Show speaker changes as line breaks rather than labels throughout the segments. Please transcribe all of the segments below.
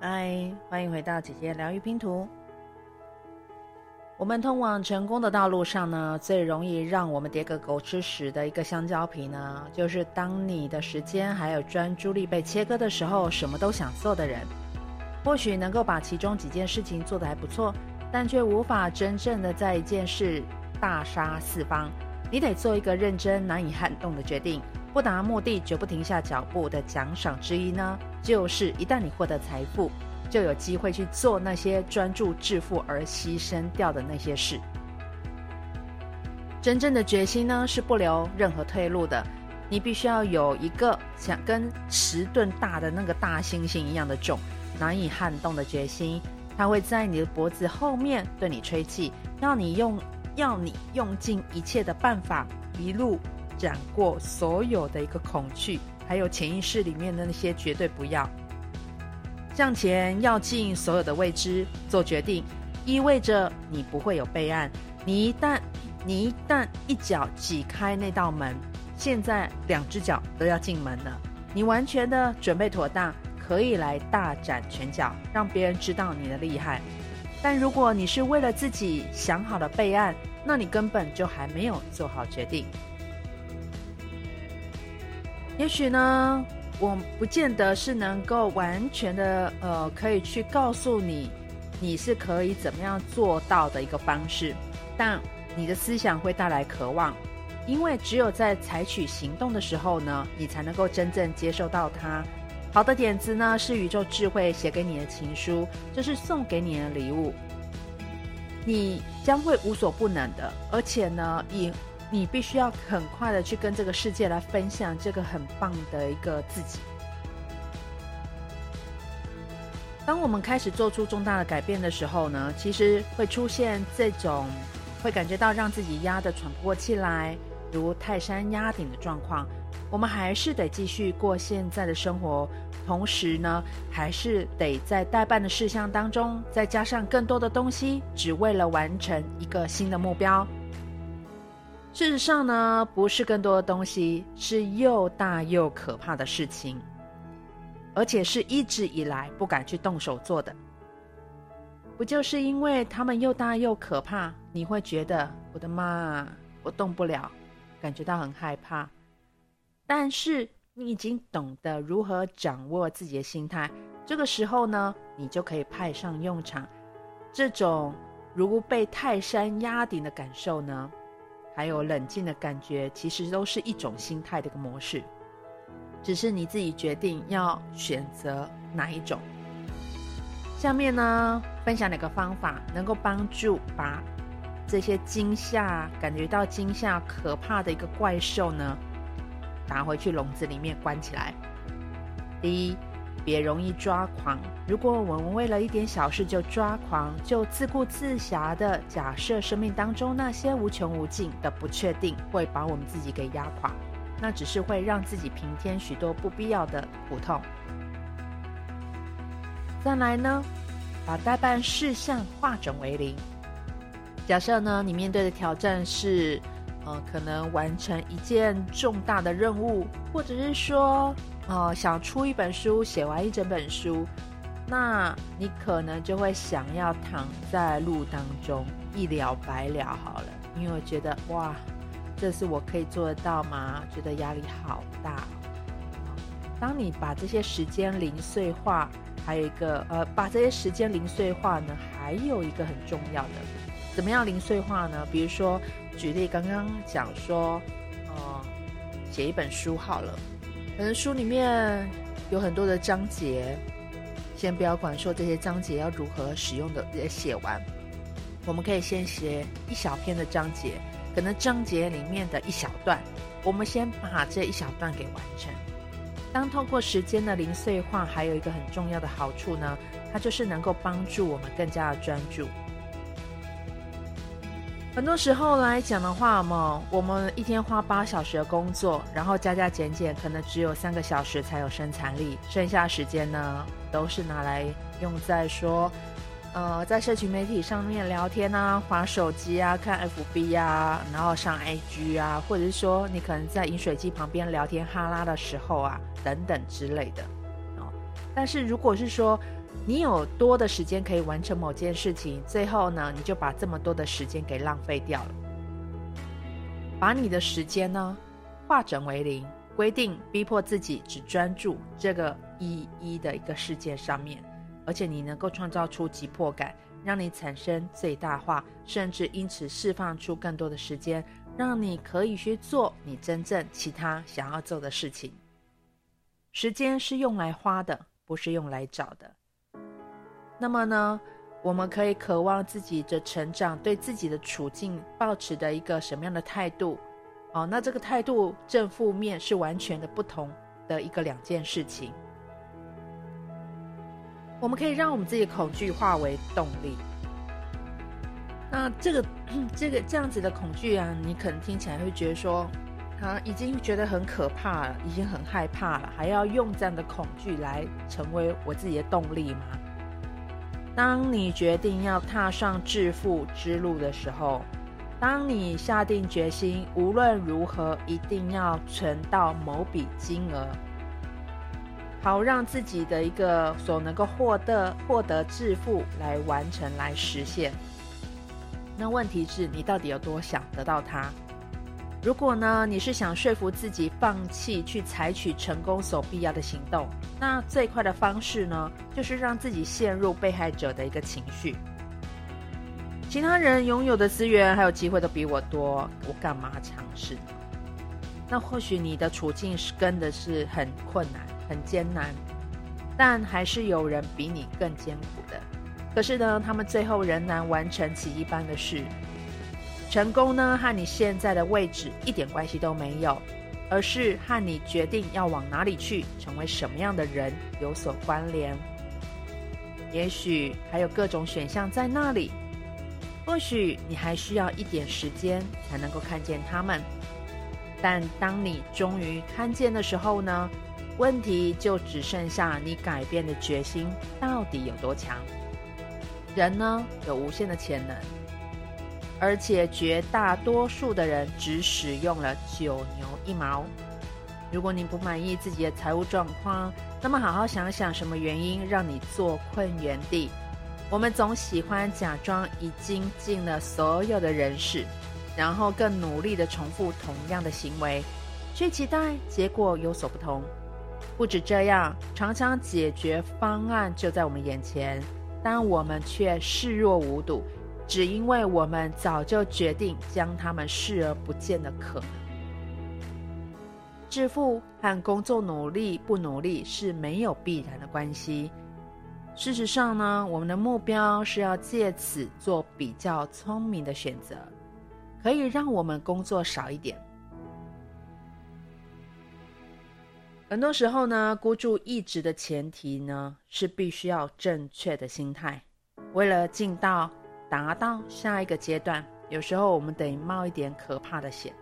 嗨，欢迎回到姐姐疗愈拼图。我们通往成功的道路上呢，最容易让我们跌个狗吃屎的一个香蕉皮呢，就是当你的时间还有专注力被切割的时候，什么都想做的人，或许能够把其中几件事情做得还不错，但却无法真正的在一件事大杀四方。你得做一个认真、难以撼动的决定。不达目的绝不停下脚步的奖赏之一呢，就是一旦你获得财富，就有机会去做那些专注致富而牺牲掉的那些事。真正的决心呢，是不留任何退路的。你必须要有一个像跟十吨大的那个大猩猩一样的重、难以撼动的决心，它会在你的脖子后面对你吹气，要你用。要你用尽一切的办法，一路斩过所有的一个恐惧，还有潜意识里面的那些绝对不要。向前要进所有的未知，做决定，意味着你不会有备案。你一旦你一旦一脚挤开那道门，现在两只脚都要进门了。你完全的准备妥当，可以来大展拳脚，让别人知道你的厉害。但如果你是为了自己想好了备案，那你根本就还没有做好决定。也许呢，我不见得是能够完全的，呃，可以去告诉你，你是可以怎么样做到的一个方式。但你的思想会带来渴望，因为只有在采取行动的时候呢，你才能够真正接受到它。好的点子呢，是宇宙智慧写给你的情书，这是送给你的礼物。你将会无所不能的，而且呢，你你必须要很快的去跟这个世界来分享这个很棒的一个自己。当我们开始做出重大的改变的时候呢，其实会出现这种会感觉到让自己压得喘不过气来，如泰山压顶的状况。我们还是得继续过现在的生活，同时呢，还是得在待办的事项当中再加上更多的东西，只为了完成一个新的目标。事实上呢，不是更多的东西，是又大又可怕的事情，而且是一直以来不敢去动手做的。不就是因为他们又大又可怕，你会觉得我的妈，我动不了，感觉到很害怕。但是你已经懂得如何掌握自己的心态，这个时候呢，你就可以派上用场。这种如被泰山压顶的感受呢，还有冷静的感觉，其实都是一种心态的一个模式，只是你自己决定要选择哪一种。下面呢，分享两个方法，能够帮助把这些惊吓、感觉到惊吓、可怕的一个怪兽呢，拿回去笼子里面关起来。第一，别容易抓狂。如果我们为了一点小事就抓狂，就自顾自暇的假设生命当中那些无穷无尽的不确定会把我们自己给压垮，那只是会让自己平添许多不必要的苦痛。再来呢，把待办事项化整为零。假设呢，你面对的挑战是。呃，可能完成一件重大的任务，或者是说，呃，想出一本书，写完一整本书，那你可能就会想要躺在路当中一了百了好了，因为我觉得哇，这是我可以做得到吗？觉得压力好大。当你把这些时间零碎化，还有一个呃，把这些时间零碎化呢，还有一个很重要的，怎么样零碎化呢？比如说。举例，刚刚讲说，呃，写一本书好了，可能书里面有很多的章节，先不要管说这些章节要如何使用的也写完，我们可以先写一小篇的章节，可能章节里面的一小段，我们先把这一小段给完成。当透过时间的零碎化，还有一个很重要的好处呢，它就是能够帮助我们更加的专注。很多时候来讲的话嘛，我们一天花八小时的工作，然后加加减减，可能只有三个小时才有生产力，剩下时间呢，都是拿来用在说，呃，在社群媒体上面聊天啊，滑手机啊，看 FB 啊，然后上 IG 啊，或者是说你可能在饮水机旁边聊天哈拉的时候啊，等等之类的。哦，但是如果是说你有多的时间可以完成某件事情，最后呢，你就把这么多的时间给浪费掉了。把你的时间呢，化整为零，规定逼迫自己只专注这个一一的一个事件上面，而且你能够创造出急迫感，让你产生最大化，甚至因此释放出更多的时间，让你可以去做你真正其他想要做的事情。时间是用来花的，不是用来找的。那么呢，我们可以渴望自己的成长，对自己的处境抱持的一个什么样的态度？哦，那这个态度正负面是完全的不同的一个两件事情。我们可以让我们自己的恐惧化为动力。那这个这个这样子的恐惧啊，你可能听起来会觉得说，啊，已经觉得很可怕了，已经很害怕了，还要用这样的恐惧来成为我自己的动力吗？当你决定要踏上致富之路的时候，当你下定决心无论如何一定要存到某笔金额，好让自己的一个所能够获得获得致富来完成来实现。那问题是你到底有多想得到它？如果呢，你是想说服自己放弃去采取成功所必要的行动，那最快的方式呢，就是让自己陷入被害者的一个情绪。其他人拥有的资源还有机会都比我多，我干嘛尝试呢？那或许你的处境是真的是很困难、很艰难，但还是有人比你更艰苦的。可是呢，他们最后仍然完成奇迹般的事。成功呢，和你现在的位置一点关系都没有，而是和你决定要往哪里去，成为什么样的人有所关联。也许还有各种选项在那里，或许你还需要一点时间才能够看见他们。但当你终于看见的时候呢，问题就只剩下你改变的决心到底有多强。人呢，有无限的潜能。而且绝大多数的人只使用了九牛一毛。如果你不满意自己的财务状况，那么好好想想什么原因让你坐困原地。我们总喜欢假装已经尽了所有的人事，然后更努力地重复同样的行为，却期待结果有所不同。不止这样，常常解决方案就在我们眼前，但我们却视若无睹。只因为我们早就决定将他们视而不见的可能。致富和工作努力不努力是没有必然的关系。事实上呢，我们的目标是要借此做比较聪明的选择，可以让我们工作少一点。很多时候呢，孤注一掷的前提呢，是必须要正确的心态，为了进到。达到下一个阶段，有时候我们得冒一点可怕的险。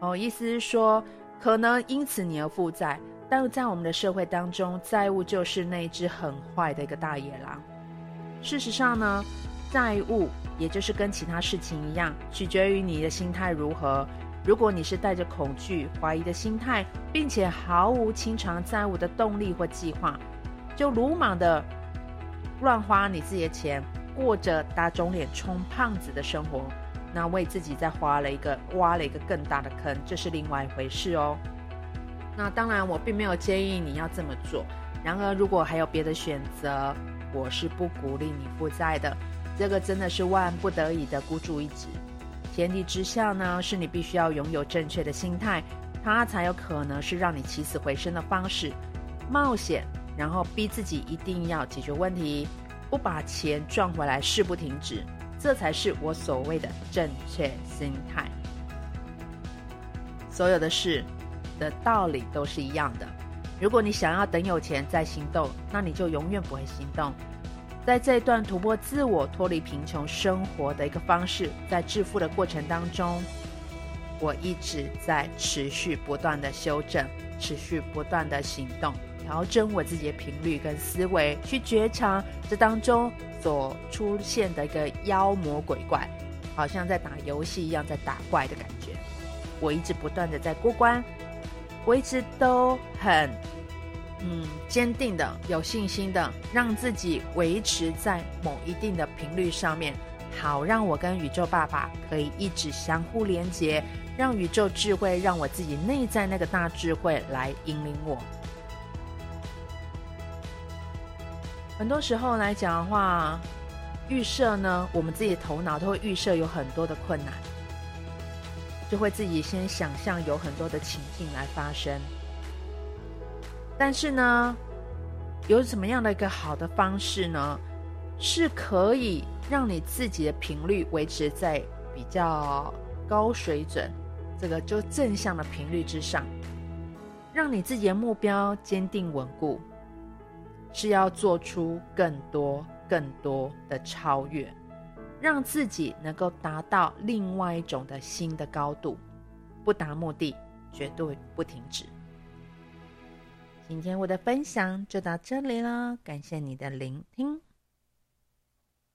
哦，意思是说，可能因此你而负债，但是在我们的社会当中，债务就是那只很坏的一个大野狼。事实上呢，债务也就是跟其他事情一样，取决于你的心态如何。如果你是带着恐惧、怀疑的心态，并且毫无清偿债务的动力或计划，就鲁莽的乱花你自己的钱。过着打肿脸充胖子的生活，那为自己再花了一个挖了一个更大的坑，这是另外一回事哦。那当然，我并没有建议你要这么做。然而，如果还有别的选择，我是不鼓励你负债的。这个真的是万不得已的孤注一掷。前提之下呢，是你必须要拥有正确的心态，它才有可能是让你起死回生的方式。冒险，然后逼自己一定要解决问题。不把钱赚回来事不停止，这才是我所谓的正确心态。所有的事的道理都是一样的。如果你想要等有钱再行动，那你就永远不会行动。在这段突破自我、脱离贫穷生活的一个方式，在致富的过程当中，我一直在持续不断的修正，持续不断的行动。调整我自己的频率跟思维，去觉察这当中所出现的一个妖魔鬼怪，好像在打游戏一样，在打怪的感觉。我一直不断的在过关，我一直都很嗯，坚定的、有信心的，让自己维持在某一定的频率上面，好让我跟宇宙爸爸可以一直相互连接，让宇宙智慧，让我自己内在那个大智慧来引领我。很多时候来讲的话，预设呢，我们自己的头脑都会预设有很多的困难，就会自己先想象有很多的情境来发生。但是呢，有什么样的一个好的方式呢？是可以让你自己的频率维持在比较高水准，这个就正向的频率之上，让你自己的目标坚定稳固，是要做出更多更多的超越，让自己能够达到另外一种的新的高度，不达目的绝对不停止。今天我的分享就到这里了，感谢你的聆听。